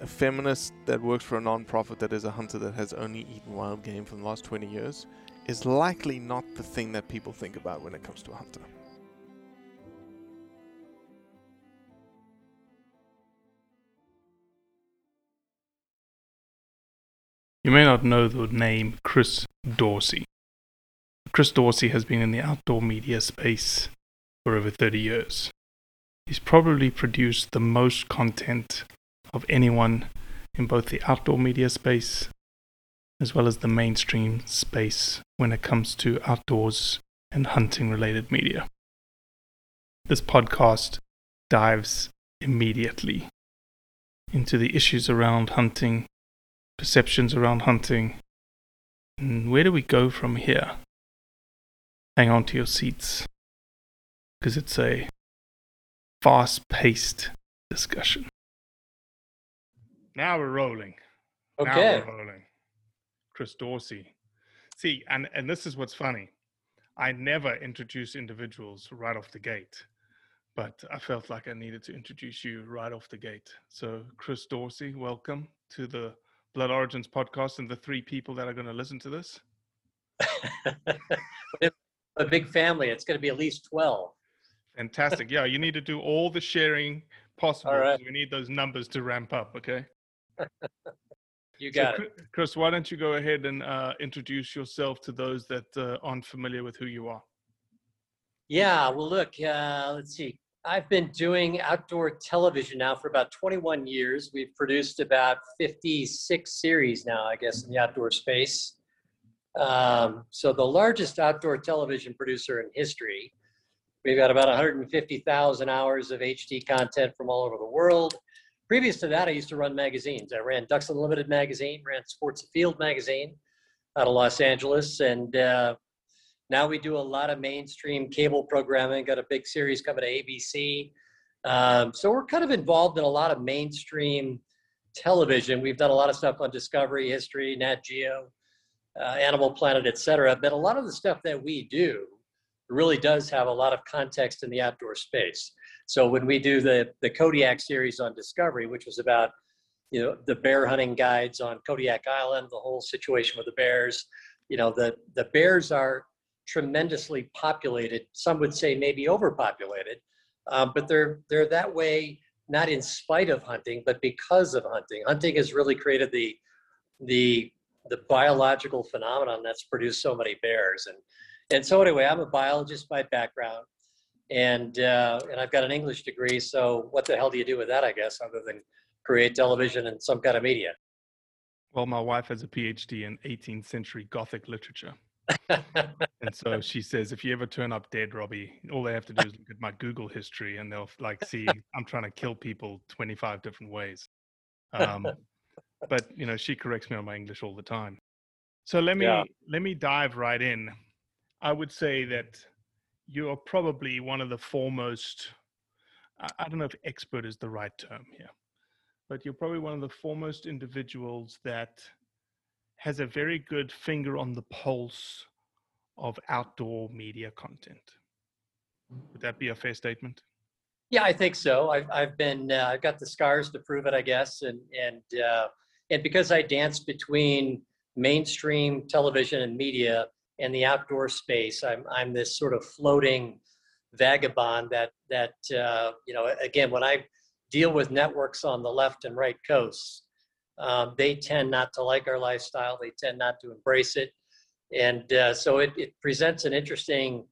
a feminist that works for a non-profit that is a hunter that has only eaten wild game for the last 20 years is likely not the thing that people think about when it comes to a hunter. You may not know the name Chris Dorsey. Chris Dorsey has been in the outdoor media space for over 30 years. He's probably produced the most content of anyone in both the outdoor media space as well as the mainstream space when it comes to outdoors and hunting related media. This podcast dives immediately into the issues around hunting, perceptions around hunting, and where do we go from here? Hang on to your seats because it's a fast paced discussion. Now we're rolling. Now Okay. we're rolling. Chris Dorsey. See, and, and this is what's funny. I never introduce individuals right off the gate, but I felt like I needed to introduce you right off the gate. So, Chris Dorsey, welcome to the Blood Origins podcast and the three people that are going to listen to this. a big family. It's going to be at least 12. Fantastic. Yeah, you need to do all the sharing possible. All right. We need those numbers to ramp up, okay? You got Chri- it. Chris, why don't you go ahead and uh, introduce yourself to those that uh, aren't familiar with who you are? Yeah, well, look, uh, let's see. I've been doing outdoor television now for about 21 years. We've produced about 56 series now, I guess, in the outdoor space. Um, so, the largest outdoor television producer in history. We've got about 150,000 hours of HD content from all over the world. Previous to that, I used to run magazines. I ran Ducks Unlimited magazine, ran Sports Afield magazine out of Los Angeles, and uh, now we do a lot of mainstream cable programming. Got a big series coming to ABC. Um, so we're kind of involved in a lot of mainstream television. We've done a lot of stuff on Discovery, History, Nat Geo, uh, Animal Planet, etc. But a lot of the stuff that we do really does have a lot of context in the outdoor space. So when we do the the Kodiak series on Discovery, which was about you know the bear hunting guides on Kodiak Island, the whole situation with the bears, you know the the bears are tremendously populated. Some would say maybe overpopulated, um, but they're they're that way not in spite of hunting, but because of hunting. Hunting has really created the the the biological phenomenon that's produced so many bears. And and so anyway, I'm a biologist by background, and uh, and I've got an English degree. So what the hell do you do with that? I guess other than create television and some kind of media. Well, my wife has a PhD in 18th century Gothic literature. and so she says, if you ever turn up dead, Robbie, all they have to do is look at my Google history and they'll like see I'm trying to kill people 25 different ways. Um, but you know, she corrects me on my English all the time. So let me Yeah. let me dive right in. I would say that you are probably one of the foremost. I, don't know if expert is the right term here, but you're probably one of the foremost individuals that has a very good finger on the pulse of outdoor media content. Would that be a fair statement? Yeah, I think so. I've I've been uh, I've got the scars to prove it, I guess, and and uh, and because I dance between mainstream television and media and the outdoor space, I'm I'm this sort of floating vagabond that that uh, you know. Again, when I deal with networks on the left and right coasts, um, they tend not to like our lifestyle. They tend not to embrace it, and uh, so it, it presents an interesting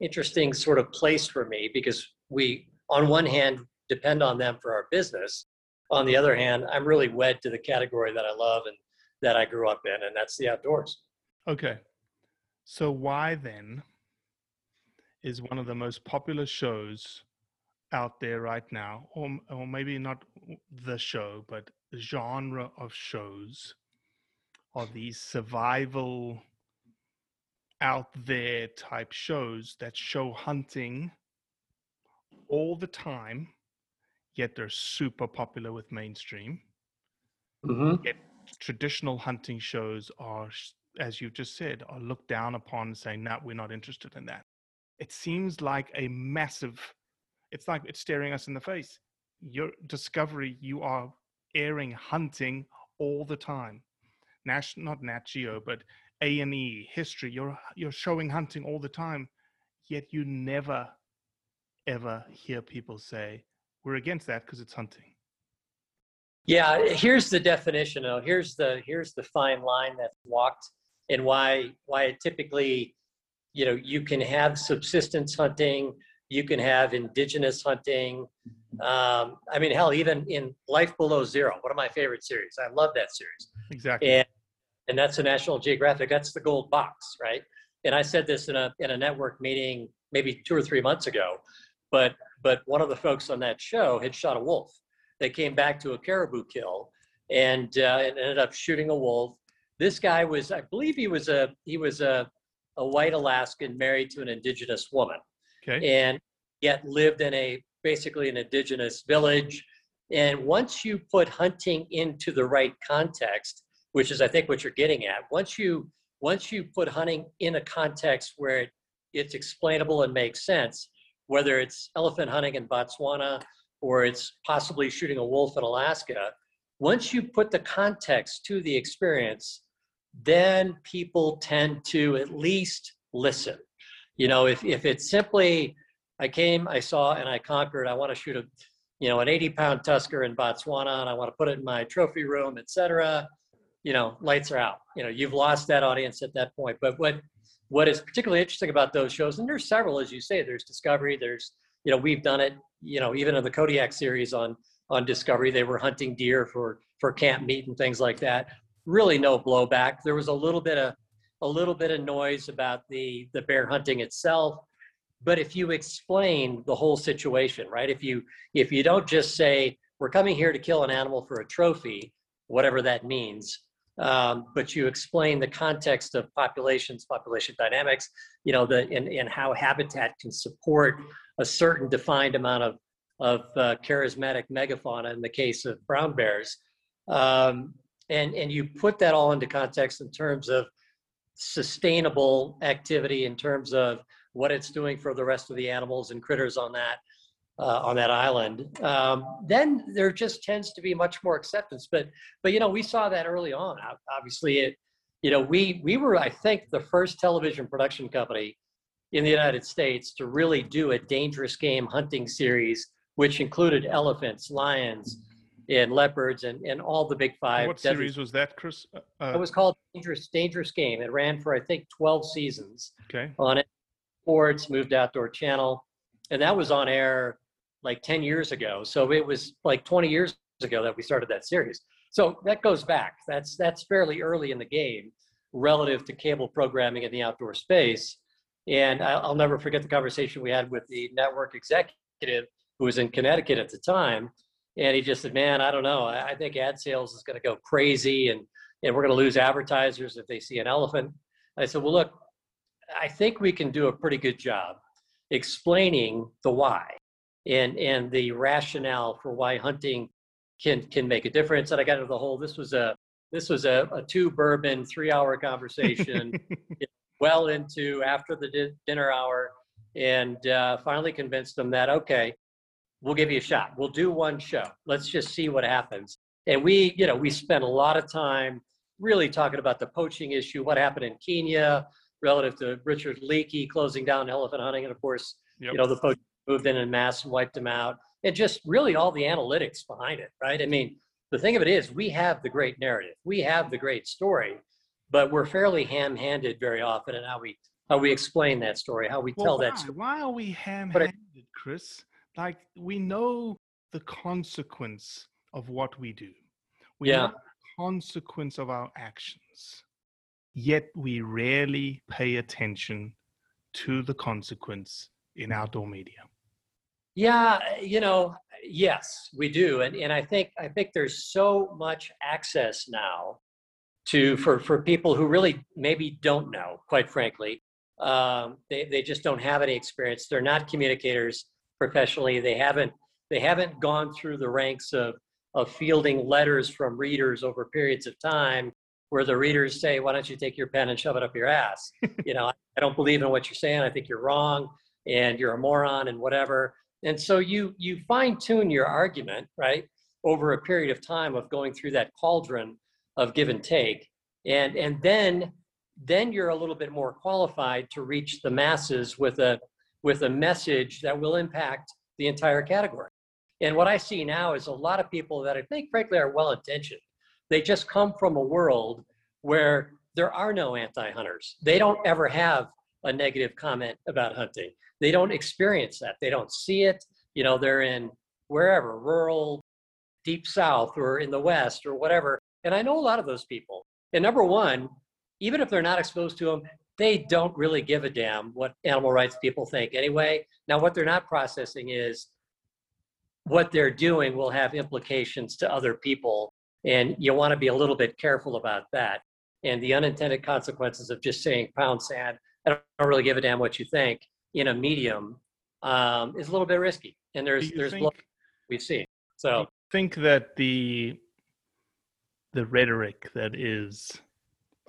interesting sort of place for me because we on one hand depend on them for our business on the other hand i'm really wed to the category that i love and that i grew up in and that's the outdoors Okay. So why then is one of the most popular shows out there right now, or or maybe not the show, but the genre of shows, are these survival out there type shows that show hunting all the time, yet they're super popular with mainstream. mm-hmm. Yet traditional hunting shows are, as you've just said, are looked down upon, saying, "No, we're not interested in that." It seems like a massive. It's like it's staring us in the face. Your discovery, you are airing hunting all the time. Nash, not Nat Geo, but A and E, history. You're you're showing hunting all the time, yet you never, ever hear people say, "We're against that because it's hunting." yeah here's the definition though here's the here's the fine line that's walked and why why it typically you know you can have subsistence hunting you can have indigenous hunting um, i mean hell even in life below zero one of my favorite series i love that series Exactly. and and that's a National Geographic. That's the gold box, right? And I said this in a in a network meeting maybe two or three months ago, but but one of the folks on that show had shot a wolf. They came back to a caribou kill and uh, and ended up shooting a wolf. This guy was, I believe, he was a he was a a white Alaskan married to an indigenous woman Okay. and yet lived in a basically an indigenous village. And once you put hunting into the right context, which is I think what you're getting at, once you once you put hunting in a context where it, it's explainable and makes sense, whether it's elephant hunting in Botswana or it's possibly shooting a wolf in Alaska, once you put the context to the experience, then people tend to at least listen. You know, if, if it's simply, I came, I saw, and I conquered, I want to shoot a, you know, an 80 pound tusker in Botswana and I want to put it in my trophy room, et cetera, you know, lights are out. You know, you've lost that audience at that point. But what, what is particularly interesting about those shows, and there's several, as you say, there's Discovery, there's, you know, we've done it, you know, even in the Kodiak series on, on Discovery, they were hunting deer for, for camp meat and things like that. Really no blowback. There was a little bit of, a little bit of noise about the, the bear hunting itself. But if you explain the whole situation, right? If you, if you don't just say, we're coming here to kill an animal for a trophy, whatever that means, um, but you explain the context of populations, population dynamics, you know, the and, and how habitat can support a certain defined amount of of uh, charismatic megafauna in the case of brown bears, um, and and you put that all into context in terms of sustainable activity, in terms of what it's doing for the rest of the animals and critters on that uh, on that island, um, then there just tends to be much more acceptance. But but you know we saw that early on. Obviously, it you know, we we were, I think, the first television production company in the United States to really do a dangerous game hunting series, which included elephants, lions, and leopards, and, and all the big five. what series was that, Chris? Uh, It was called Dangerous Dangerous Game. It ran for I think 12 seasons okay. on it. Sports moved outdoor channel, and that was on air like 10 years ago. So it was like 20 years ago that we started that series. So that goes back. That's that's fairly early in the game relative to cable programming in the outdoor space. And I'll never forget the conversation we had with the network executive who was in Connecticut at the time. And he just said, "Man, I don't know. I think ad sales is going to go crazy, and and we're going to lose advertisers if they see an elephant." I said, "Well, look, I think we can do a pretty good job explaining the why and and the rationale for why hunting can can make a difference. And I got into the whole. This was a this was a, a two bourbon three hour conversation, well into after the di- dinner hour, and uh, finally convinced them that okay, we'll give you a shot. We'll do one show. Let's just see what happens. And we, you know, we spent a lot of time really talking about the poaching issue, what happened in Kenya relative to Richard Leakey closing down elephant hunting, and of course, Yep. you know, the poachers moved in en mass and wiped them out, and just really all the analytics behind it, right? I mean, the thing of it is, we have the great narrative, we have the great story, but we're fairly ham-handed very often in how we how we explain that story, how we Well, tell why? that story. Why are we ham-handed, Chris? Like we know the consequence of what we do. We Yeah. know the consequence of our actions. Yet we rarely pay attention to the consequence in outdoor media. Yeah, you know, yes, we do, and and I think I think there's so much access now to for for people who really maybe don't know, quite frankly, um, they they just don't have any experience. They're not communicators professionally. They haven't they haven't gone through the ranks of of fielding letters from readers over periods of time where the readers say, "Why don't you take your pen and shove it up your ass?" you know, I don't believe in what you're saying. I think you're wrong, and you're a moron, and whatever. And so you you fine tune your argument, right, over a period of time of going through that cauldron of give and take, and and then then you're a little bit more qualified to reach the masses with a with a message that will impact the entire category. And what I see now is a lot of people that I think, frankly, are well intentioned. They just come from a world where there are no anti hunters. They don't ever have a negative comment about hunting. They don't experience that. They don't see it. You know, they're in wherever, rural, deep south, or in the west, or whatever. And I know a lot of those people. And number one, even if they're not exposed to them, they don't really give a damn what animal rights people think anyway. Now, what they're not processing is what they're doing will have implications to other people. And you want to be a little bit careful about that. And the unintended consequences of just saying pound sand, I don't, I don't really give a damn what you think in a medium um, is a little bit risky. And there's there's think- we've seen. So think that the the rhetoric that is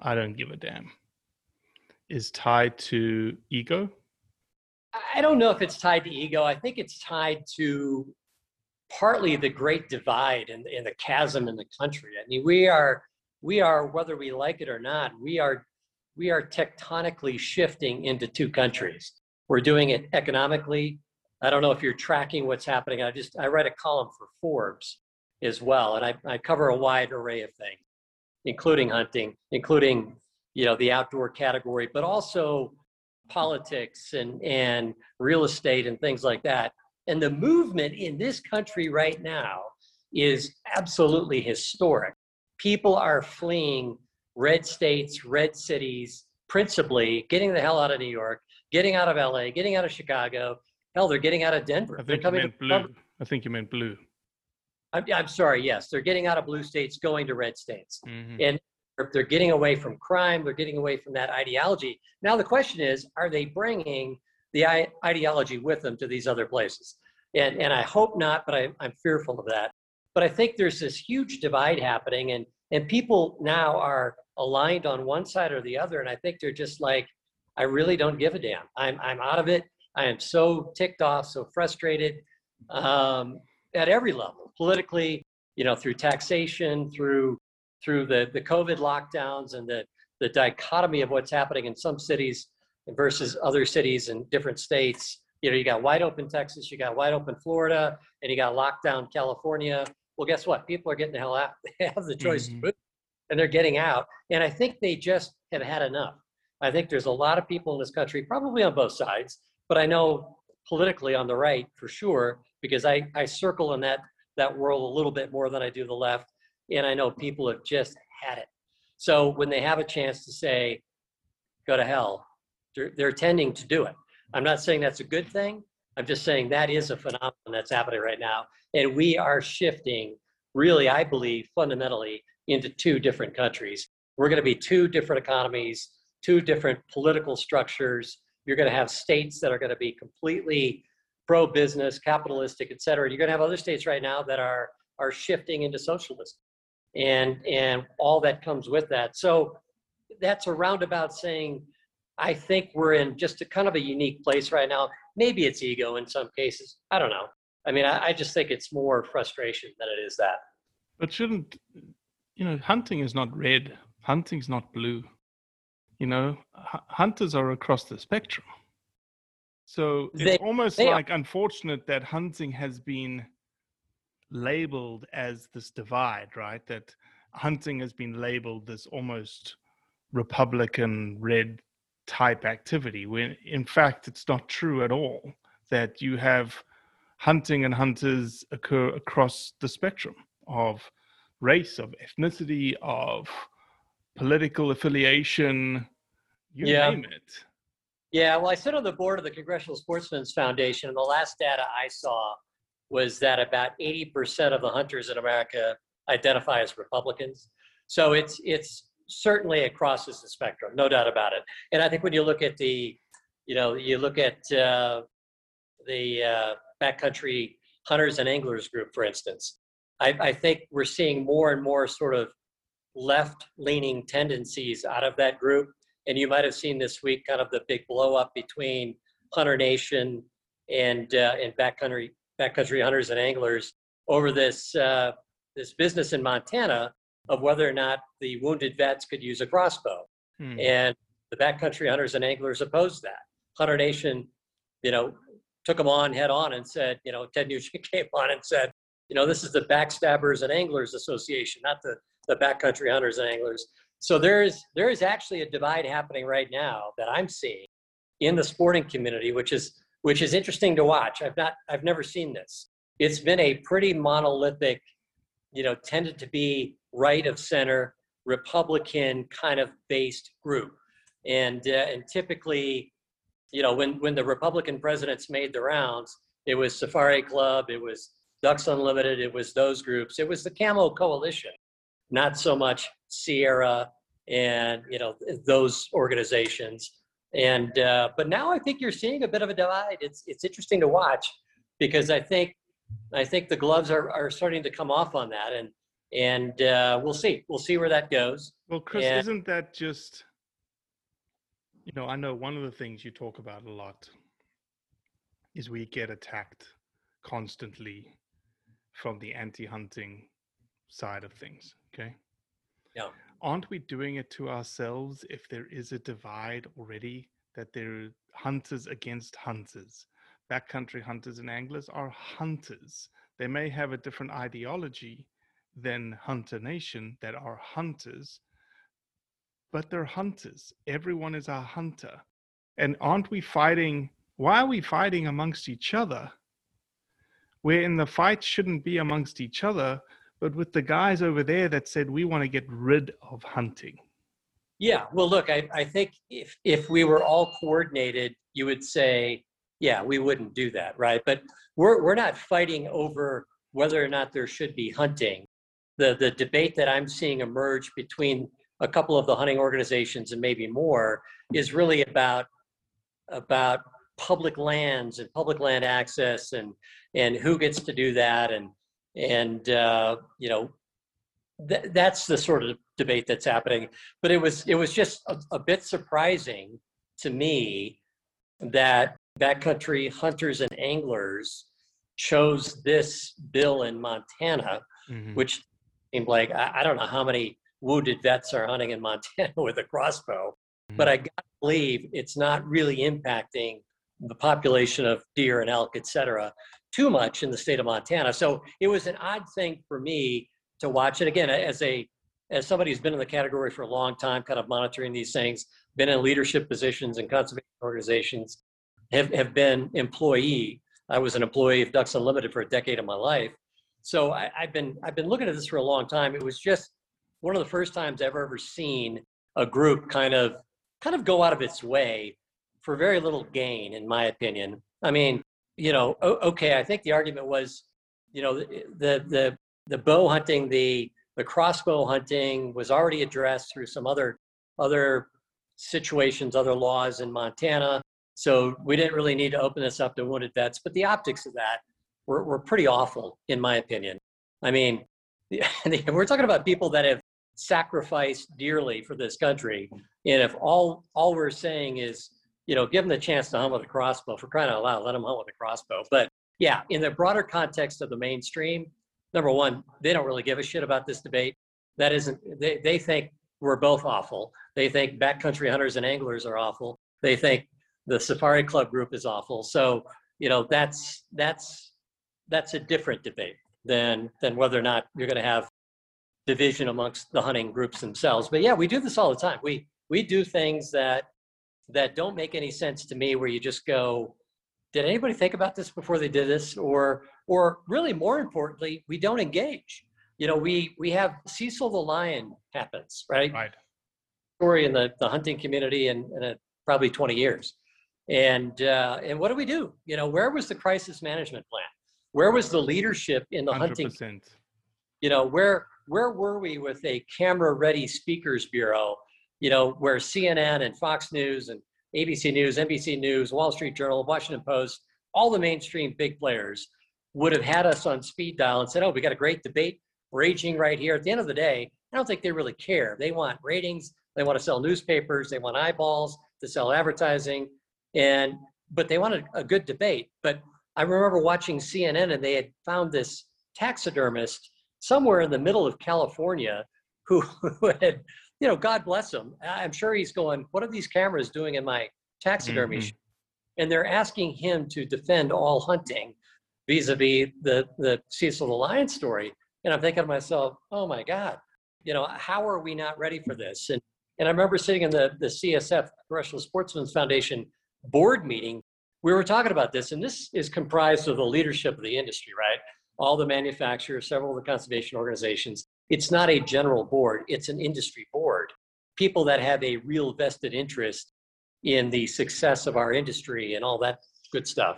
I don't give a damn is tied to ego. I don't know if it's tied to ego. I think it's tied to partly the great divide and, and the chasm in the country. I mean, we are we are whether we like it or not, we are we are tectonically shifting into two countries. We're doing it economically. I don't know if you're tracking what's happening. I just I write a column for Forbes as well, and I, I cover a wide array of things, including hunting, including you know the outdoor category, but also politics and and real estate and things like that. And the movement in this country right now is absolutely historic. People are fleeing red states, red cities, principally getting the hell out of New York, getting out of LA, getting out of Chicago. Hell, they're getting out of Denver. I They're think you coming meant to- blue. I think you meant blue. I'm, I'm sorry, yes, they're getting out of blue states, going to red states. Mhm. And they're- getting away from crime, they're getting away from that ideology. Now, the question is are they bringing the ideology with them to these other places? And, and I hope not, but I, I'm fearful of that. But I think there's this huge divide happening, and, and people now are aligned on one side or the other. And I think they're just like, I really don't give a damn. I'm, I'm out of it. I am so ticked off, so frustrated um, at every level, politically, you know, through taxation, through through the, the COVID lockdowns and the, the dichotomy of what's happening in some cities versus other cities in different states. You know, you got wide open Texas, you got wide open Florida, and you got lockdown California. Well, guess what? People are getting the hell out. They have the choice Mhm. to move, and they're getting out. And I think they just have had enough. I think there's a lot of people in this country, probably on both sides, but I know politically on the right for sure, because I, I circle in that, that world a little bit more than I do the left. And I know people have just had it. So when they have a chance to say, go to hell, they're, they're tending to do it. I'm not saying that's a good thing. I'm just saying that is a phenomenon that's happening right now. And we are shifting, really, I believe, fundamentally into two different countries. We're going to be two different economies, two different political structures. You're going to have states that are going to be completely pro business, capitalistic, et cetera. You're going to have other states right now that are, are shifting into socialism and, and all that comes with that. So that's a roundabout saying, I think we're in just a kind of a unique place right now. Maybe it's ego in some cases. I don't know. I mean, I, I just think it's more frustration than it is that. But shouldn't you know? Hunting is not red. Hunting's not blue. You know, H- hunters are across the spectrum. So it's They- almost they are. like unfortunate that hunting has been labeled as this divide, right? That hunting has been labeled this almost Republican red type activity, when in fact it's not true at all. That you have hunting and hunters occur across the spectrum of race, of ethnicity, of political affiliation, you Yeah. name it. Yeah, well, I sit on the board of the Congressional Sportsmen's Foundation, and the last data I saw was that about 80% of the hunters in America identify as Republicans. So it's it's certainly it crosses the spectrum, no doubt about it. And I think when you look at the, you know, you look at uh, the uh, backcountry hunters and anglers group, for instance, I, I think we're seeing more and more sort of left-leaning tendencies out of that group. And you might have seen this week kind of the big blow up between Hunter Nation and uh, and backcountry backcountry hunters and anglers over this uh, this business in Montana of whether or not the wounded vets could use a crossbow. Hmm. And the backcountry hunters and anglers opposed that. Hunter Nation, you know, took them on head on and said, you know, Ted Nugent came on and said, you know, this is the Backstabbers and Anglers Association, not the the backcountry hunters and anglers. So there is there is actually a divide happening right now that I'm seeing in the sporting community, which is which is interesting to watch. I've not I've never seen this. It's been a pretty monolithic, you know, tended to be right of center Republican kind of based group, and uh, and typically, you know, when when the Republican presidents made the rounds, it was Safari Club, it was Ducks Unlimited, it was those groups, it was the Camo Coalition not so much Sierra and you know those organizations. And uh, but now I think you're seeing a bit of a divide. It's it's interesting to watch because I think I think the gloves are, are starting to come off on that, and and uh, we'll see we'll see where that goes. Well, Chris, And- isn't that just, you know, I know one of the things you talk about a lot is we get attacked constantly from the anti hunting side of things. Okay. Yeah. Aren't we doing it to ourselves if there is a divide already that there are hunters against hunters? Backcountry hunters and anglers are hunters. They may have a different ideology than Hunter Nation that are hunters, but they're hunters. Everyone is a hunter. And aren't we fighting? Why are we fighting amongst each other? Wherein the fight shouldn't be amongst each other, but with the guys over there that said we want to get rid of hunting. Yeah, well, look, I, I think if if we were all coordinated, you would say, yeah, we wouldn't do that, right? But we're we're not fighting over whether or not there should be hunting. The the debate that I'm seeing emerge between a couple of the hunting organizations and maybe more is really about about public lands and public land access and and who gets to do that and and uh, you know th- that's the sort of debate that's happening but it was it was just a, a bit surprising to me that backcountry hunters and anglers chose this bill in Montana, Mhm. which seemed like I, I don't know how many wounded vets are hunting in Montana with a crossbow. But I got to believe it's not really impacting the population of deer and elk, et cetera, too much in the state of Montana. So it was an odd thing for me to watch it again as a as somebody who's been in the category for a long time, kind of monitoring these things, been in leadership positions in conservation organizations, have, have been employee. I was an employee of Ducks Unlimited for a decade of my life. So I, I've been I've been looking at this for a long time. It was just one of the first times I've ever seen a group kind of kind of go out of its way for very little gain, in my opinion. I mean, you know, okay, I think the argument was, you know, the the the bow hunting, the the crossbow hunting was already addressed through some other other situations, other laws in Montana. So we didn't really need to open this up to wounded vets. But the optics of that were, were pretty awful, in my opinion. I mean, we're talking about people that have sacrificed dearly for this country. And if all all we're saying is, you know, give them the chance to hunt with a crossbow for crying out loud, let them hunt with a crossbow. But yeah, in the broader context of the mainstream, number one, they don't really give a shit about this debate. That isn't they, they think we're both awful. They think backcountry hunters and anglers are awful. They think the Safari Club group is awful. So, you know, that's that's that's a different debate than than whether or not you're going to have division amongst the hunting groups themselves. But yeah, we do this all the time. We we do things that that don't make any sense to me where you just go, did anybody think about this before they did this? Or or really more importantly, we don't engage. You know, we we have Cecil the lion happens, right? Right. Story in the, the hunting community in, in a, probably 20 years. And uh, and what do we do? You know, where was the crisis management plan? Where was the leadership in the 100%. hunting? You know, where where were we with a camera ready speakers bureau? You know, where CNN and Fox News and ABC News, NBC News, Wall Street Journal, Washington Post, all the mainstream big players would have had us on speed dial and said, "Oh, we got a great debate raging right here." At the end of the day, I don't think they really care. They want ratings. They want to sell newspapers. They want eyeballs to sell advertising, and but they want a, a good debate. But I remember watching CNN and they had found this taxidermist somewhere in the middle of California who, who had, you know, God bless him. I'm sure he's going, what are these cameras doing in my taxidermy? Mhm. And they're asking him to defend all hunting vis-a-vis the, the Cecil the Lion story. And I'm thinking to myself, oh my God, you know, how are we not ready for this? And, and I remember sitting in the, the CSF, Congressional Sportsmen's Foundation board meeting we were talking about this, and this is comprised of the leadership of the industry, right? All the manufacturers, several of the conservation organizations. It's not a general board, it's an industry board. People that have a real vested interest in the success of our industry and all that good stuff.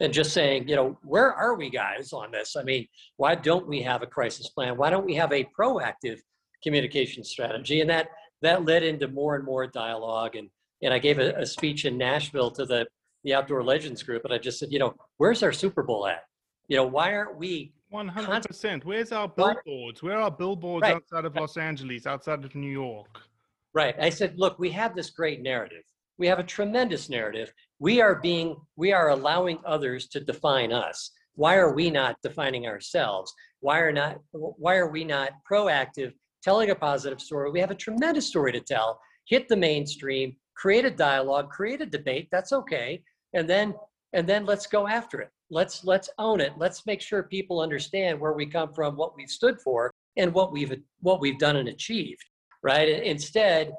And just saying, you know, where are we guys on this? I mean, why don't we have a crisis plan? Why don't we have a proactive communication strategy? And that that led into more and more dialogue. And and I gave a, a speech in Nashville to the the Outdoor Legends group, and I just said, you know, where's our Super Bowl at? You know, why aren't we? One hundred percent. Where's our billboards? Where are billboards Right. outside of Los Angeles, outside of New York? Right. I said, look, we have this great narrative. We have a tremendous narrative. We are being, we are allowing others to define us. Why are we not defining ourselves? Why are not? Why are we not proactive, telling a positive story? We have a tremendous story to tell. Hit the mainstream, create a dialogue, create a debate. That's okay. And then, and then let's go after it. Let's let's own it. Let's make sure people understand where we come from, what we've stood for, and what we've what we've done and achieved. Right. Instead,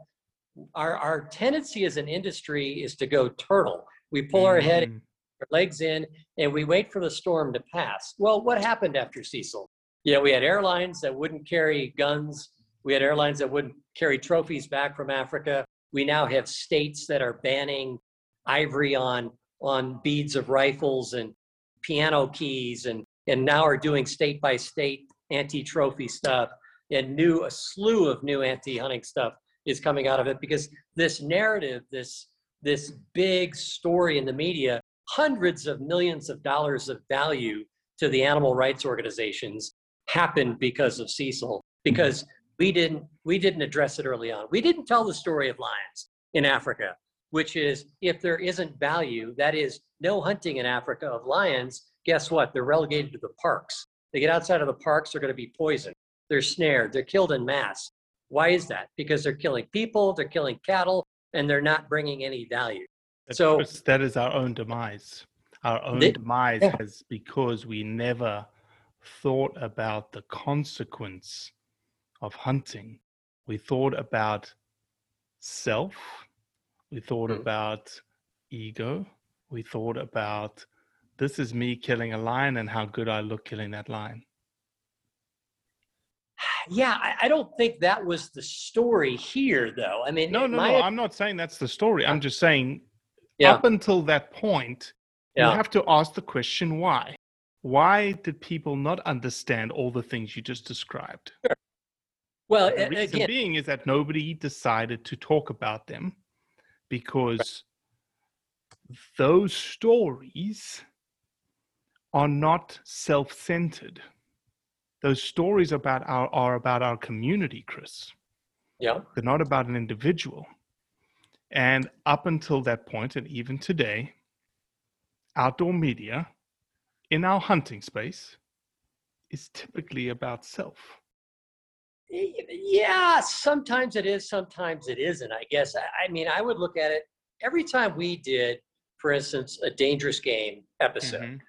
our our tendency as an industry is to go turtle. We pull our head Mhm. our legs in and we wait for the storm to pass. Well, what happened after Cecil? You know, we had airlines that wouldn't carry guns. We had airlines that wouldn't carry trophies back from Africa. We now have states that are banning ivory on on beads of rifles and piano keys and and now are doing state by state anti-trophy stuff. And new a slew of new anti-hunting stuff is coming out of it because this narrative this this big story in the media hundreds of millions of dollars of value to the animal rights organizations happened because of Cecil. Because we didn't we didn't address it early on. We didn't tell the story of lions in Africa, which is if there isn't value, that is no hunting in Africa of lions, guess what? They're relegated to the parks. They get outside of the parks, they're going to be poisoned. They're snared, they're killed in mass. Why is that? Because they're killing people, they're killing cattle, and they're not bringing any value. But So- that is our own demise. Our own They- demise yeah. is because we never thought about the consequence of hunting. We thought about self. We thought Mm. about ego. We thought about this is me killing a lion and how good I look killing that lion. Yeah, I, I don't think that was the story here, though. I mean, No, no, my- no. I'm not saying that's the story. I'm just saying yeah, up until that point, yeah. you have to ask the question why. Why did people not understand all the things you just described? Well, The reason again, being is that nobody decided to talk about them because those stories are not self-centered. Those stories about our are about our community, Chris. yeah, They're not about an individual. And up until that point, and even today, outdoor media in our hunting space is typically about self. Yeah. Sometimes it is, sometimes it isn't. I guess. I, I mean, I would look at it every time we did, for instance, a dangerous game episode. Mhm.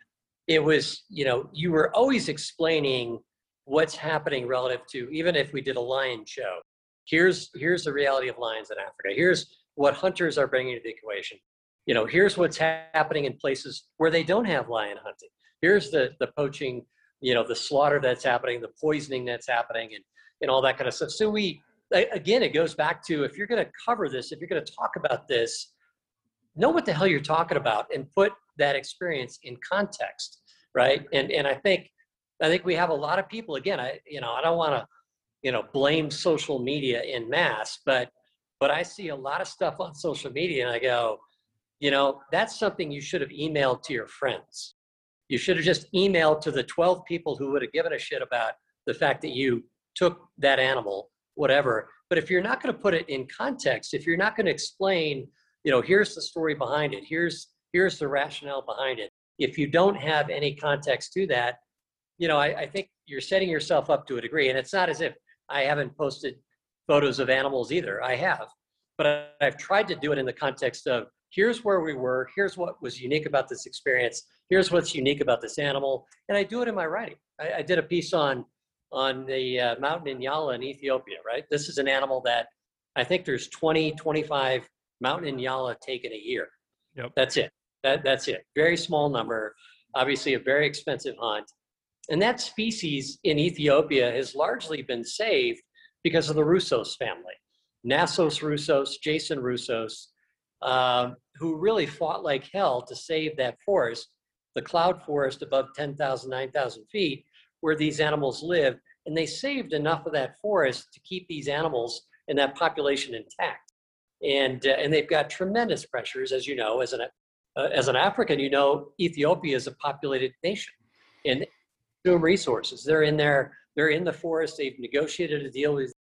it was you know you were always explaining what's happening relative to even if we did a lion show here's here's the reality of lions in africa here's what hunters are bringing to the equation you know here's what's ha- happening in places where they don't have lion hunting here's the the poaching you know the slaughter that's happening the poisoning that's happening and and all that kind of stuff. So we again it goes back to if you're going to cover this if you're going to talk about this know what the hell you're talking about and put that experience in context right? And and i think i think we have a lot of people again i you know i don't want to you know blame social media in mass but but i see a lot of stuff on social media and i go you know that's something you should have emailed to your friends. You should have just emailed to the 12 people who would have given a shit about the fact that you took that animal whatever. But if you're not going to put it in context if you're not going to explain you know here's the story behind it here's here's the rationale behind it if you don't have any context to that you know I, I think you're setting yourself up to a degree and it's not as if i haven't posted photos of animals either i have. But i've tried to do it in the context of here's where we were here's what was unique about this experience here's what's unique about this animal and i do it in my writing. I, I did a piece on on the uh, mountain inyala in ethiopia right? This is an animal that i think there's 20 25 mountain inyala taken a year. Yep. that's it. That, that's it. Very small number obviously a very expensive hunt. And that species in ethiopia has largely been saved because of the Roussos family. Nassos Roussos jason Roussos um, who really fought like hell to save that forest the cloud forest above 10,000 9,000 feet where these animals live and they saved enough of that forest to keep these animals and that population intact. And uh, and they've got tremendous pressures as you know as an uh, as an african you know ethiopia is a populated nation and consume resources. They're in there they're in the forest they've negotiated a deal with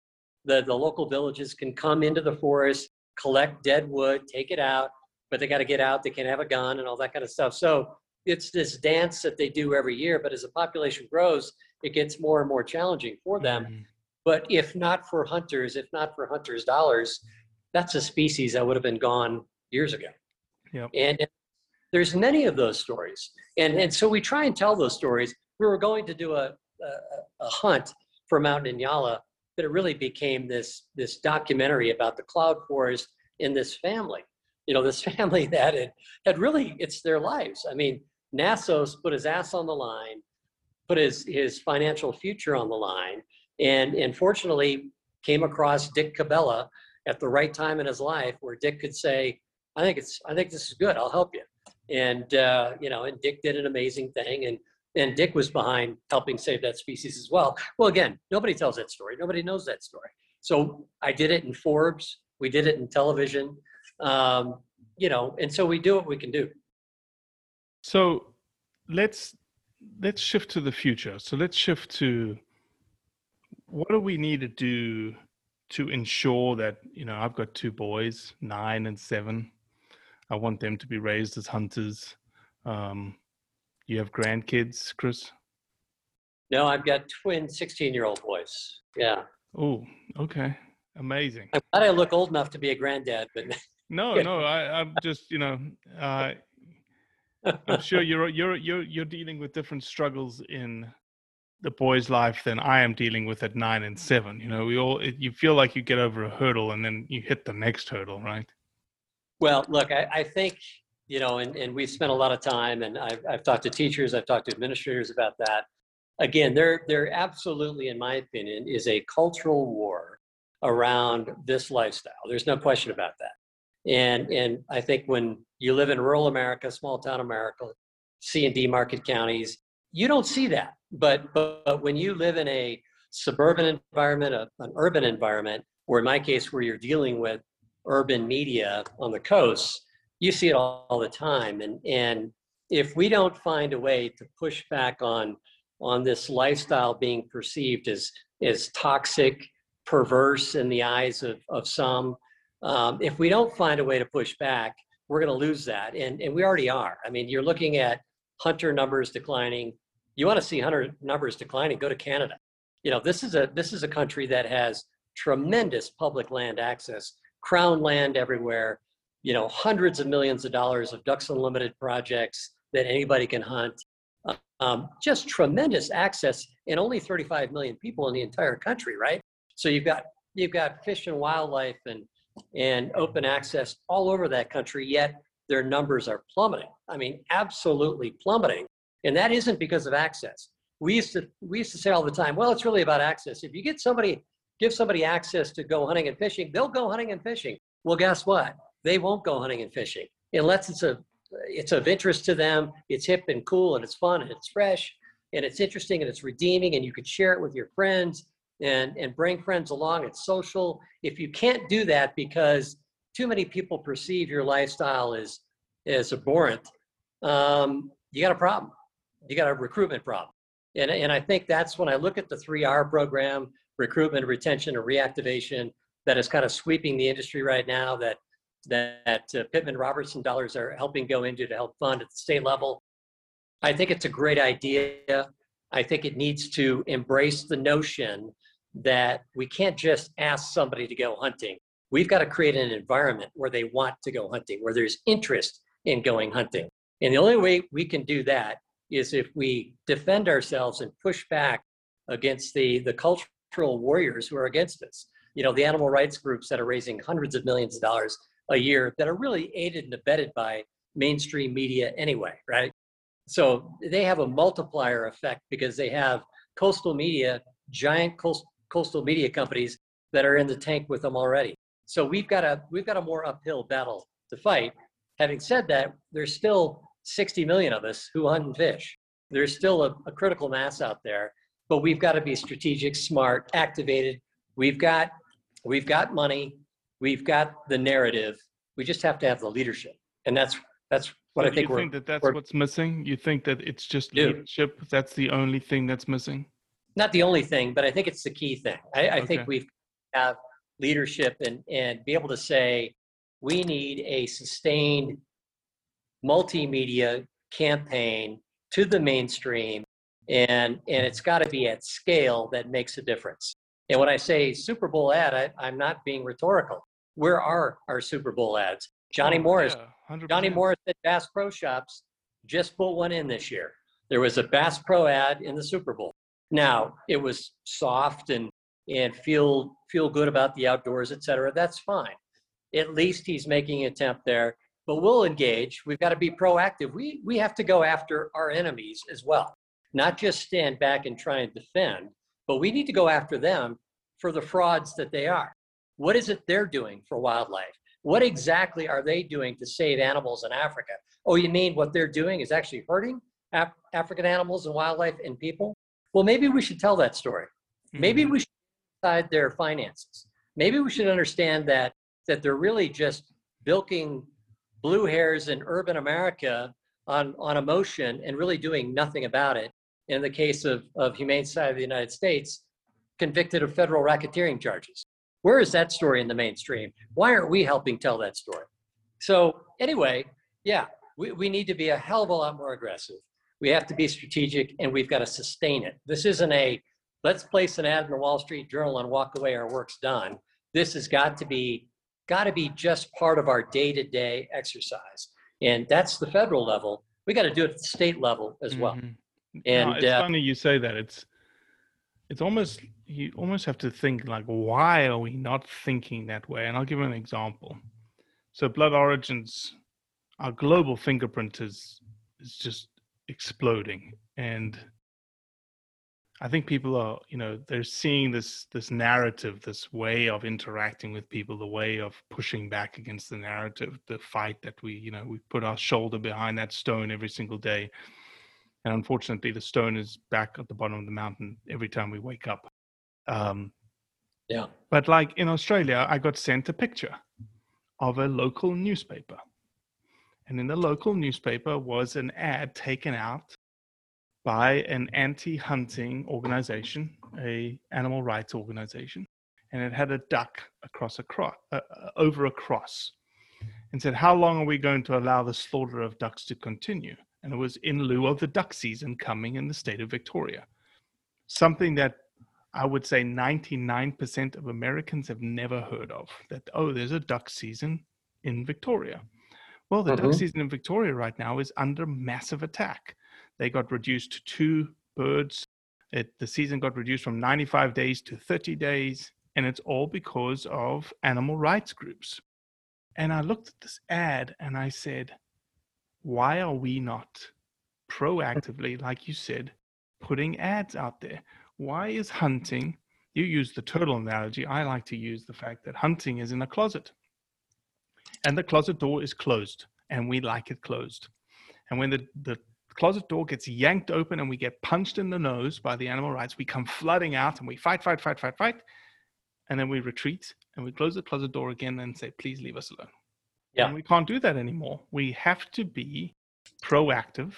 the the local villages can come into the forest collect dead wood take it out but they got to get out they can't have a gun and all that kind of stuff. So it's this dance that they do every year but as the population grows it gets more and more challenging for them Mhm. but if not for hunters, if not for hunters' dollars, that's a species that would have been gone years ago. Yep. And there's many of those stories. And, and so we try and tell those stories. We were going to do a, a, a hunt for Mountain Inyala, but it really became this, this documentary about the cloud forest in this family. You know, this family that had, had really, it's their lives. I mean, Nassos put his ass on the line, put his, his financial future on the line, and and fortunately came across Dick Cabela at the right time in his life where Dick could say, I think it's I think this is good, I'll help you. And uh, you know, and Dick did an amazing thing and and Dick was behind helping save that species as well. Well, again, nobody tells that story. Nobody knows that story. So I did it in Forbes. We did it in television. Um, you know, and so we do what we can do. So let's let's shift to the future. So let's shift to what do we need to do to ensure that you know I've got two boys, nine and seven. I want them to be raised as hunters. Um, you have grandkids, Chris? No, I've got twin 16 year old boys. Yeah. Oh, okay. Amazing. I'm glad I look old enough to be a granddad, but No, no, I, I'm just, you know, uh, I'm sure you're you're you're you're dealing with different struggles in the boy's life than I am dealing with at nine and seven. You know, we all it, you feel like you get over a hurdle and then you hit the next hurdle, right? Well, look, I, I think you know, and, and we've spent a lot of time, and I've, I've talked to teachers, I've talked to administrators about that. Again, there there absolutely, in my opinion, is a cultural war around this lifestyle. There's no question about that. And and I think when you live in rural America, small town America, C and D market counties, you don't see that. But but, but when you live in a suburban environment, a, an urban environment, or in my case, where you're dealing with urban media on the coast, you see it all, all the time. And and if we don't find a way to push back on on this lifestyle being perceived as as toxic, perverse in the eyes of, of some, um, if we don't find a way to push back, we're going to lose that. And, and we already are. I mean, you're looking at hunter numbers declining. You want to see hunter numbers declining, go to Canada. You know, this is a this is a country that has tremendous public land access, crown land everywhere. You know, hundreds of millions of dollars of ducks unlimited projects that anybody can hunt. Um, just tremendous access, and only 35 million people in the entire country, right? So you've got you've got fish and wildlife and and open access all over that country, yet their numbers are plummeting. I mean, absolutely plummeting. And that isn't because of access. We used to we used to say all the time, well, it's really about access. If you get somebody, give somebody access to go hunting and fishing, they'll go hunting and fishing. Well, guess what? They won't go hunting and fishing unless it's a it's of interest to them. It's hip and cool and it's fun and it's fresh and it's interesting and it's redeeming and you can share it with your friends and and bring friends along. It's social. If you can't do that because too many people perceive your lifestyle as as abhorrent um, you got a problem. You got a recruitment problem. And, and i think that's when i look at the 3r program recruitment retention and reactivation that is kind of sweeping the industry right now that that uh, pittman robertson dollars are helping go into to help fund at the state level. I think it's a great idea. I think it needs to embrace the notion that we can't just ask somebody to go hunting. We've got to create an environment where they want to go hunting, where there's interest in going hunting. And the only way we can do that is if we defend ourselves and push back against the, the cultural warriors who are against us. You know, the animal rights groups that are raising hundreds of millions of dollars a year that are really aided and abetted by mainstream media anyway, right? So they have a multiplier effect because they have coastal media, giant coastal coastal media companies that are in the tank with them already. So we've got a we've got a more uphill battle to fight. Having said that, there's still 60 million of us who hunt and fish. There's still a, a critical mass out there, but we've got to be strategic, smart, activated. We've got we've got money, we've got the narrative. We just have to have the leadership, and that's that's what so I think. You think that that's what's missing? You think that it's just leadership? That's the only thing that's missing? Not the only thing, but I think it's the key thing. I, I okay. think we have leadership and, and be able to say, we need a sustained multimedia campaign to the mainstream and and it's got to be at scale that makes a difference. And when i say super bowl ad I, i'm not being rhetorical. Where are our super bowl ads? Johnny oh, morris yeah, johnny morris at bass pro shops just put one in this year. There was a bass pro ad in the super bowl now, it was soft and and feel feel good about the outdoors, et cetera. That's fine. At least he's making an attempt there. But we'll engage. We've got to be proactive. We we have to go after our enemies as well, not just stand back and try and defend. But we need to go after them for the frauds that they are. What is it they're doing for wildlife? What exactly are they doing to save animals in Africa? Oh, you mean what they're doing is actually hurting Af- African animals and wildlife and people? Well, maybe we should tell that story. Mm-hmm. Maybe we should decide their finances. Maybe we should understand that that they're really just bilking blue hairs in urban America on, on emotion and really doing nothing about it. In the case of, of Humane Society of the United States, convicted of federal racketeering charges. Where is that story in the mainstream? Why aren't we helping tell that story? So, anyway, yeah, we, we need to be a hell of a lot more aggressive we have to be strategic and we've got to sustain it. This isn't a let's place an ad in the Wall Street Journal and walk away, our work's done. this has got to be got to be just part of our day-to-day exercise, and that's the federal level. We got to do it at the state level as well. Mhm. And no, it's uh, funny you say that. It's it's almost you almost have to think like, why are we not thinking that way? And I'll give an example. So Blood Origins, our global fingerprint is is just exploding, and I think people are, you know, they're seeing this this narrative, this way of interacting with people, the way of pushing back against the narrative, the fight that we, you know, we put our shoulder behind that stone every single day. And unfortunately, the stone is back at the bottom of the mountain every time we wake up. Um, yeah, but like in Australia, I got sent a picture of a local newspaper. And in the local newspaper was an ad taken out by an anti-hunting organization, a animal rights organization, and it had a duck across a cross, uh, uh, over a cross, and said, "How long are we going to allow the slaughter of ducks to continue?" And it was in lieu of the duck season coming in the state of Victoria, something that I would say 99% of Americans have never heard of. That oh, there's a duck season in Victoria. Well, the duck Mhm. season in Victoria right now is under massive attack. They got reduced to two birds. It, the season got reduced from 95 days to 30 days, and it's all because of animal rights groups. And I looked at this ad and I said, why are we not proactively, like you said, putting ads out there? Why is hunting? You use the turtle analogy. I like to use the fact that hunting is in a closet and the closet door is closed and we like it closed. And when the, the closet door gets yanked open and we get punched in the nose by the animal rights, we come flooding out and we fight, fight, fight, fight, fight. And then we retreat and we close the closet door again and say, please leave us alone. Yeah. And we can't do that anymore. We have to be proactive.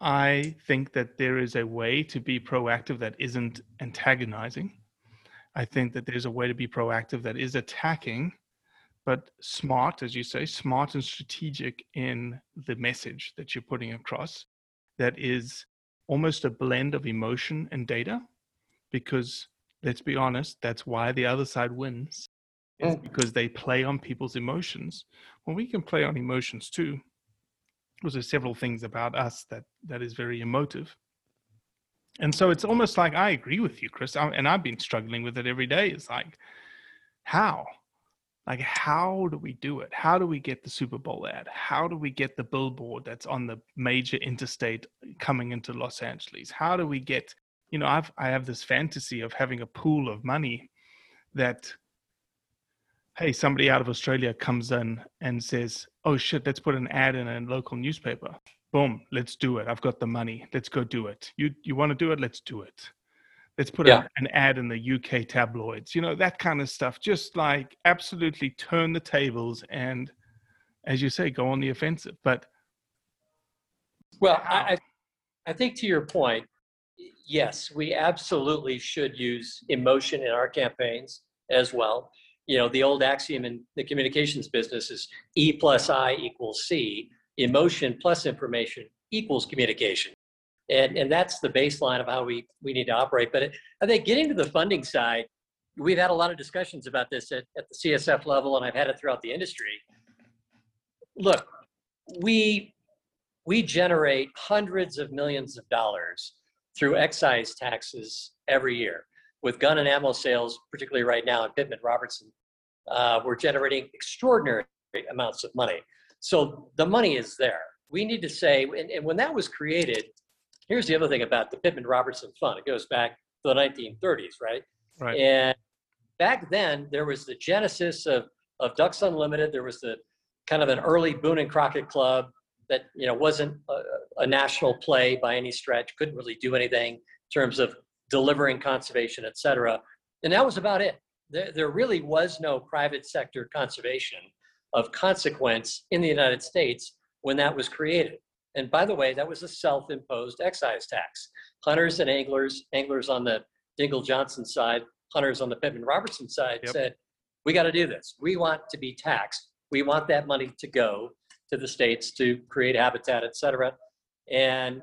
I think that there is a way to be proactive that isn't antagonizing. I think that there's a way to be proactive that is attacking, but smart, as you say, smart and strategic in the message that you're putting across. That is almost a blend of emotion and data, because let's be honest, that's why the other side wins. It's mm. because they play on people's emotions. Well, we can play on emotions too. Because there's several things about us that that is very emotive. And so it's almost like I agree with you, Chris, I- and I've been struggling with it every day. It's like, how? Like, how do we do it? How do we get the Super Bowl ad? How do we get the billboard that's on the major interstate uh, coming into Los Angeles? How do we get, you know, I've I have this fantasy of having a pool of money that hey, somebody out of Australia comes in and says, oh shit, let's put an ad in a local newspaper. Boom, let's do it. I've got the money. Let's go do it. You you want to do it? Let's do it. Let's put Yeah. a- an ad in the UK tabloids. You know, that kind of stuff. Just like absolutely turn the tables and as you say, go on the offensive. But Well, I, I, I think to your point, yes, we absolutely should use emotion in our campaigns as well. You know, the old axiom in the communications business is E plus I equals C. Emotion plus information equals communication. And, and that's the baseline of how we, we need to operate. But I think getting to the funding side, we've had a lot of discussions about this at, at the CSF level, and I've had it throughout the industry. Look, we we generate hundreds of millions of dollars through excise taxes every year. With gun and ammo sales, particularly right now in Pittman Robertson, uh, we're generating extraordinary amounts of money. So the money is there. We need to say, and, and when that was created, here's the other thing about the Pittman Robertson Fund. It goes back to the 1930s, right? right. And back then, there was the genesis of, of Ducks Unlimited. There was the kind of an early Boone and Crockett Club that you know wasn't a, a national play by any stretch. Couldn't really do anything in terms of delivering conservation, et cetera. And that was about it. There, there really was no private sector conservation of consequence in the United States when that was created. And by the way, that was a self-imposed excise tax. Hunters and anglers, anglers on the Dingell Johnson side, hunters on the Pittman Robertson side Yep. said, we got to do this. We want to be taxed. We want that money to go to the states to create habitat, et cetera. And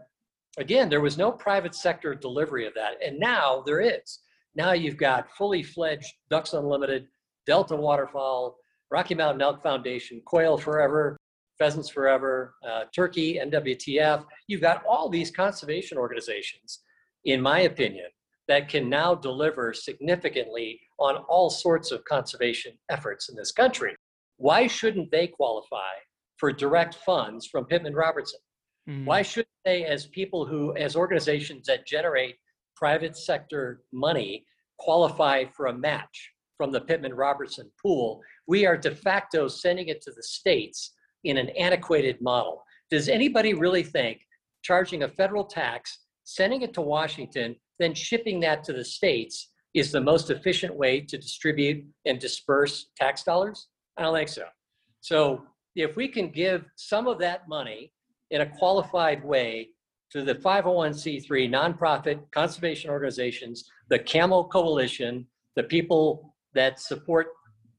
again, there was no private sector delivery of that. And now there is. Now you've got fully fledged Ducks Unlimited Delta Waterfowl, Rocky Mountain Elk Foundation, Quail Forever, Pheasants Forever, uh, Turkey, NWTF. You've got all these conservation organizations, in my opinion, that can now deliver significantly on all sorts of conservation efforts in this country. Why shouldn't they qualify for direct funds from Pittman Robertson? Mm. Why shouldn't they, as people who, as organizations that generate private sector money, qualify for a match from the Pittman Robertson pool? We are de facto sending it to the states in an antiquated model. Does anybody really think charging a federal tax, sending it to Washington, then shipping that to the states is the most efficient way to distribute and disperse tax dollars? I don't think so. So if we can give some of that money in a qualified way to the 501c3 nonprofit conservation organizations, the Camo Coalition, the people that support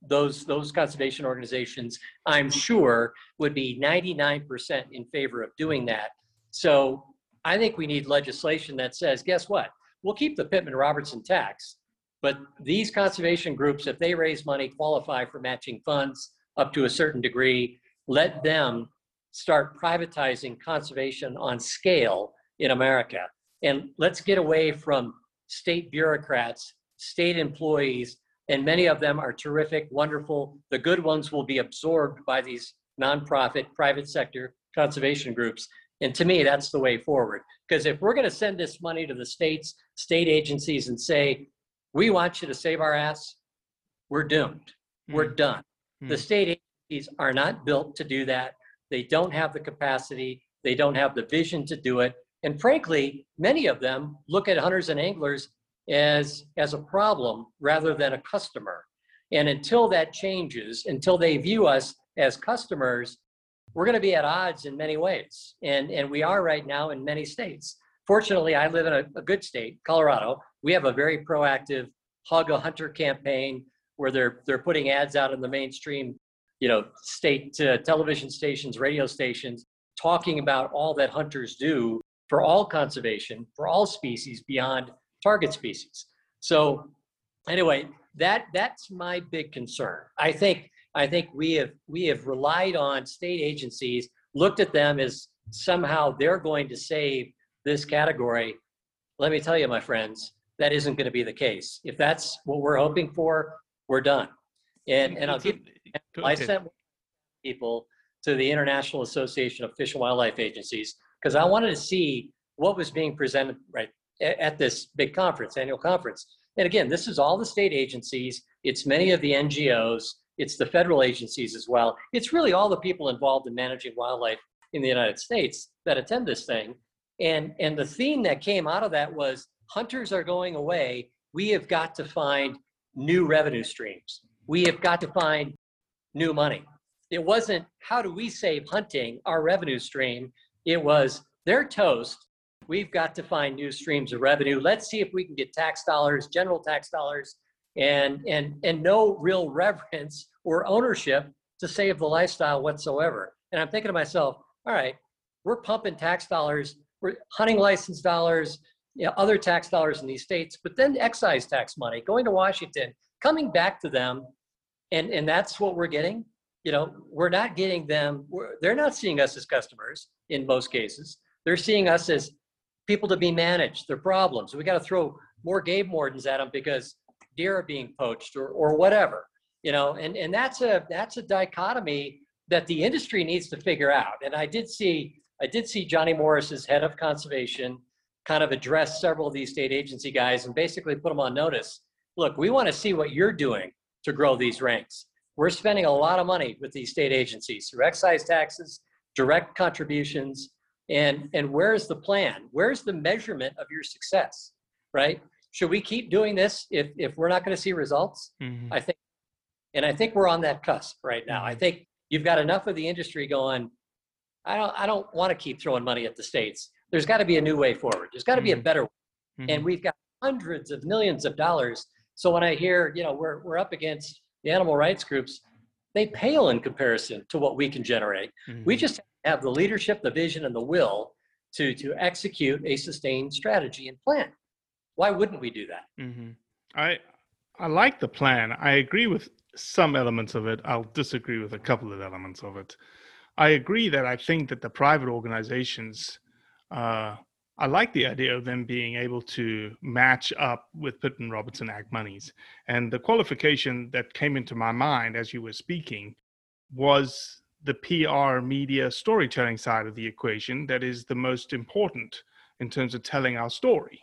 those those conservation organizations, I'm sure would be 99% in favor of doing that. So I think we need legislation that says, guess what? We'll keep the Pittman Robertson tax, but these conservation groups, if they raise money, qualify for matching funds up to a certain degree. Let them start privatizing conservation on scale in America. And let's get away from state bureaucrats, state employees, and many of them are terrific, wonderful. The good ones will be absorbed by these nonprofit, private sector conservation groups. And to me, that's the way forward. Because if we're going to send this money to the states, state agencies, and say, we want you to save our ass, we're doomed. We're Mm. done. The Mm. state agencies are not built to do that. They don't have the capacity, they don't have the vision to do it. And frankly, many of them look at hunters and anglers as, as a problem rather than a customer. And until that changes, until they view us as customers, we're going to be at odds in many ways. And, and we are right now in many states. Fortunately, I live in a, a good state, Colorado. We have a very proactive Hug a Hunter campaign where they're, they're putting ads out in the mainstream, you know, state uh, television stations, radio stations, talking about all that hunters do for all conservation, for all species beyond target species. So anyway, that that's my big concern. I think I think we have we have relied on state agencies, looked at them as somehow they're going to save this category. Let me tell you, my friends, that isn't going to be the case. If that's what we're hoping for, we're done. And and I'll give I sent people to the International Association of Fish and Wildlife Agencies because I wanted to see what was being presented right at this big conference, annual conference. And again, this is all the state agencies, it's many of the NGOs, it's the federal agencies as well. It's really all the people involved in managing wildlife in the United States that attend this thing. And and the theme that came out of that was hunters are going away. We have got to find new revenue streams. We have got to find new money. It wasn't how do we save hunting, our revenue stream. It was their toast. We've got to find new streams of revenue. Let's see if we can get tax dollars, general tax dollars, and and and no real reverence or ownership to save the lifestyle whatsoever. And I'm thinking to myself, all right, we're pumping tax dollars, we're hunting license dollars, you know, other tax dollars in these states, but then excise tax money going to Washington, coming back to them, and and that's what we're getting. You know, we're not getting them. We're, they're not seeing us as customers in most cases. They're seeing us as people to be managed. Their problems. We got to throw more game wardens at them because deer are being poached or or whatever. You know, and and that's a that's a dichotomy that the industry needs to figure out. And I did see I did see Johnny Morris head of conservation kind of address several of these state agency guys and basically put them on notice. Look, we want to see what you're doing to grow these ranks. We're spending a lot of money with these state agencies through excise taxes, direct contributions, and and where's the plan? Where's the measurement of your success? Right? Should we keep doing this if if we're not going to see results? Mhm. I think, and I think we're on that cusp right now. I think you've got enough of the industry going. I don't. I don't want to keep throwing money at the states. There's got to be a new way forward. There's got to be a Mhm. better way. Mhm. And we've got hundreds of millions of dollars. So when I hear, you know, we're we're up against the animal rights groups, they pale in comparison to what we can generate. We Mhm. just have the leadership, the vision, and the will to to execute a sustained strategy and plan. Why wouldn't we do that? hmm I I like the plan. I agree with some elements of it. I'll disagree with a couple of elements of it. I agree that I think that the private organizations, uh, I like the idea of them being able to match up with Pittman Robertson Act monies. And the qualification that came into my mind as you were speaking was the PR media storytelling side of the equation that is the most important in terms of telling our story.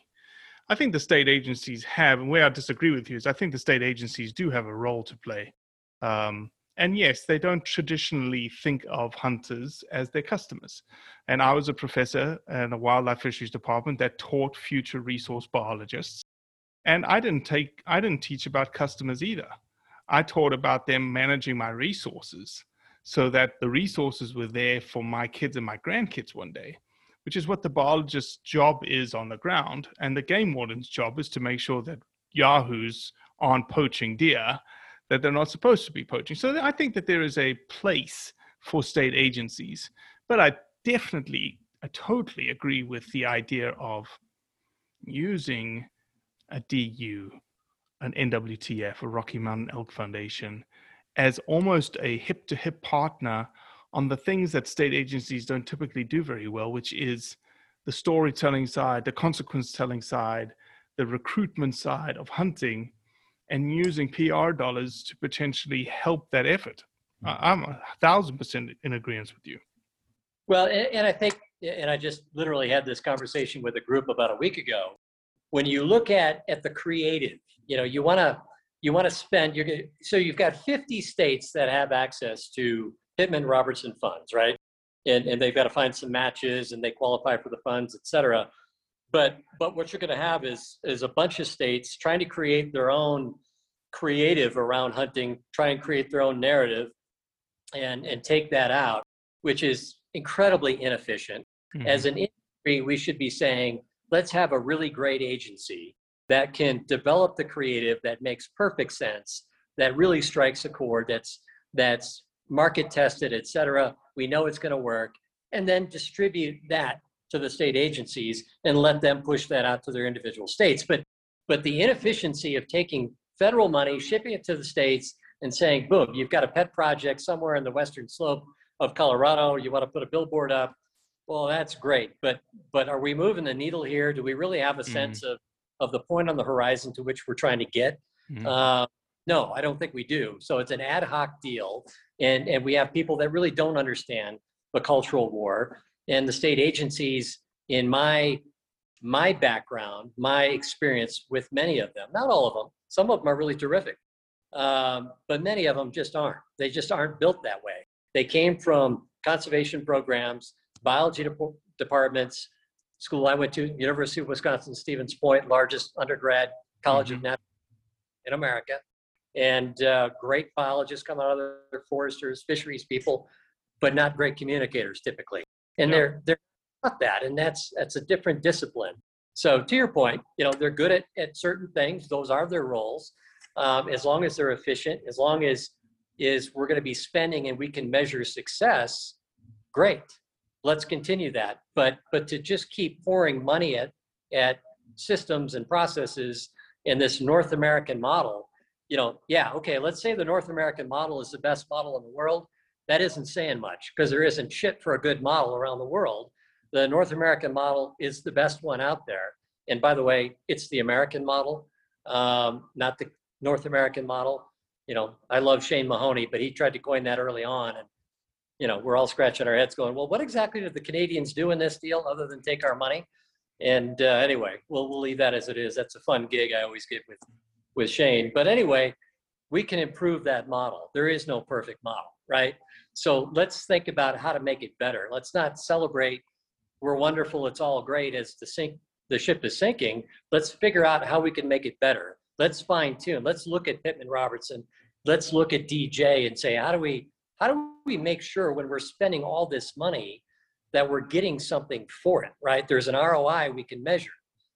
I think the state agencies have, and where I disagree with you is I think the state agencies do have a role to play. Um, and yes, they don't traditionally think of hunters as their customers. And I was a professor in a wildlife fisheries department that taught future resource biologists. And I didn't take, I didn't teach about customers either. I taught about them managing my resources so that the resources were there for my kids and my grandkids one day, which is what the biologist's job is on the ground. And the game warden's job is to make sure that yahoos aren't poaching deer that they're not supposed to be poaching. So I think that there is a place for state agencies, but I definitely, I totally agree with the idea of using a DU, an NWTF, a Rocky Mountain Elk Foundation, as almost a hip to hip partner on the things that state agencies don't typically do very well, which is the storytelling side, the consequence telling side, the recruitment side of hunting and using PR dollars to potentially help that effort. Mm-hmm. I'm a thousand percent in agreement with you. Well, and, and, I think, and I just literally had this conversation with a group about a week ago. When you look at at the creative, you know, you want to you want to spend. You're so you've got 50 states that have access to Pittman Robertson funds, right? And and they've got to find some matches, and they qualify for the funds, et cetera. But but what you're going to have is is a bunch of states trying to create their own creative around hunting, try and create their own narrative, and and take that out, which is incredibly inefficient. Mm-hmm. As an industry, we should be saying, let's have a really great agency that can develop the creative that makes perfect sense, that really strikes a chord, that's that's market tested, et cetera. We know it's going to work, and then distribute that to the state agencies and let them push that out to their individual states. But but the inefficiency of taking federal money, shipping it to the states, and saying, boom, you've got a pet project somewhere in the western slope of Colorado, you want to put a billboard up. Well, that's great, but but are we moving the needle here? Do we really have a mm-hmm. sense of of the point on the horizon to which we're trying to get? Mm-hmm. Uh, no, I don't think we do. So it's an ad hoc deal, and and we have people that really don't understand the cultural war and the state agencies in my my background my experience with many of them not all of them some of them are really terrific um, but many of them just aren't they just aren't built that way they came from conservation programs biology de- departments school i went to university of wisconsin stevens point largest undergrad college mm-hmm. of natural in america and uh, great biologists come out of there foresters fisheries people but not great communicators typically and they're they're not that, and that's that's a different discipline. So to your point, you know, they're good at, at certain things. Those are their roles. Um, as long as they're efficient, as long as is we're going to be spending and we can measure success, great. Let's continue that. But but to just keep pouring money at at systems and processes in this North American model, you know, yeah, okay, let's say the North American model is the best model in the world that isn't saying much because there isn't shit for a good model around the world. The North American model is the best one out there. And by the way, it's the American model, um, not the North American model. You know, I love Shane Mahoney, but he tried to coin that early on. And, you know, we're all scratching our heads going, well, what exactly did the Canadians do in this deal other than take our money? And uh, anyway, we'll, we'll leave that as it is. That's a fun gig I always get with, with Shane. But anyway, we can improve that model. There is no perfect model, right? So let's think about how to make it better. Let's not celebrate we're wonderful, it's all great as the sink the ship is sinking. Let's figure out how we can make it better. Let's fine tune. Let's look at Pittman Robertson. Let's look at DJ and say how do we how do we make sure when we're spending all this money that we're getting something for it, right? There's an ROI we can measure.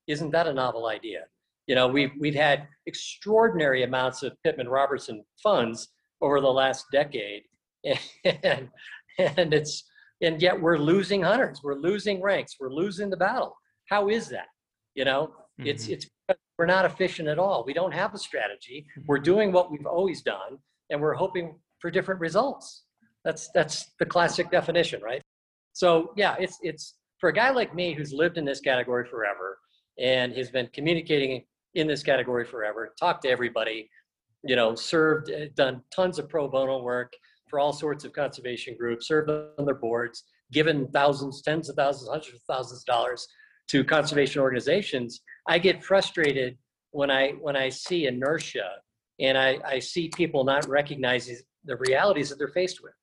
Isn't that a novel idea? You know, we've we've had extraordinary amounts of Pittman Robertson funds over the last decade and and it's and yet we're losing hunters we're losing ranks we're losing the battle how is that you know it's mm-hmm. it's we're not efficient at all we don't have a strategy we're doing what we've always done and we're hoping for different results. That's that's the classic definition, right? So yeah, it's it's for a guy like me who's lived in this category forever and has been communicating in this category forever, talked to everybody, you know, served, uh, done tons of pro bono work for all sorts of conservation groups, served on their boards, given thousands, tens of thousands, hundreds of thousands of dollars to conservation organizations. I get frustrated when I when I see inertia and I, I see people not recognizing the realities that they're faced with.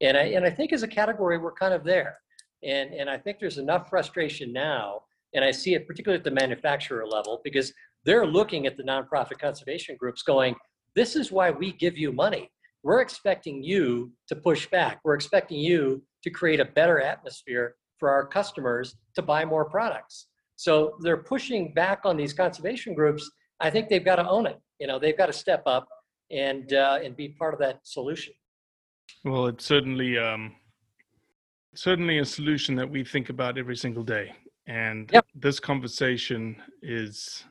And I and I think as a category we're kind of there. And and I think there's enough frustration now, and I see it particularly at the manufacturer level because they're looking at the nonprofit conservation groups going, this is why we give you money. We're expecting you to push back. We're expecting you to create a better atmosphere for our customers to buy more products. So they're pushing back on these conservation groups. I think they've got to own it. You know, they've got to step up and uh, and be part of that solution. Well, it's certainly um, certainly a solution that we think about every single day, and Yep. this conversation is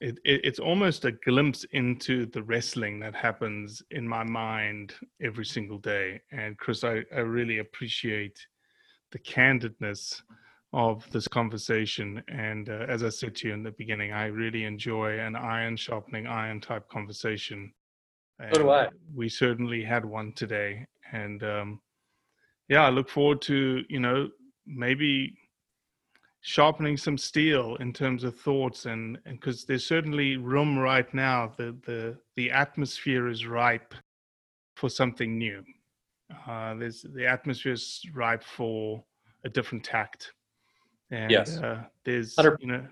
it, it, it's almost a glimpse into the wrestling that happens in my mind every single day. And Chris, I, I really appreciate the candidness of this conversation. And uh, as I said to you in the beginning, I really enjoy an iron sharpening iron type conversation. So do I. We certainly had one today. And um, yeah, I look forward to, you know, maybe sharpening some steel in terms of thoughts and because there's certainly room right now the the the atmosphere is ripe for something new uh there's the atmosphere is ripe for a different tact and Yes. uh, there's 100 you know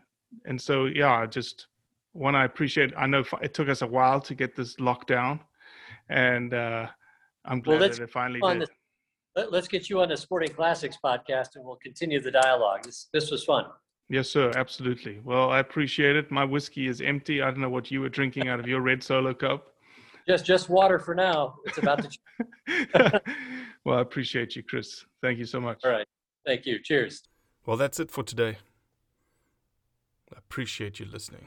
and so yeah just one i appreciate i know it took us a while to get this locked down and uh i'm Well, glad let's that it finally did the- Let, let's get you on the Sporting Classics podcast and we'll continue the dialogue. This, this was fun. Yes, sir. Absolutely. Well, I appreciate it. My whiskey is empty. I don't know what you were drinking out of your red solo cup. Just just water for now. It's about to. well, I appreciate you, Chris. Thank you so much. All right. Thank you. Cheers. Well, that's it for today. I appreciate you listening,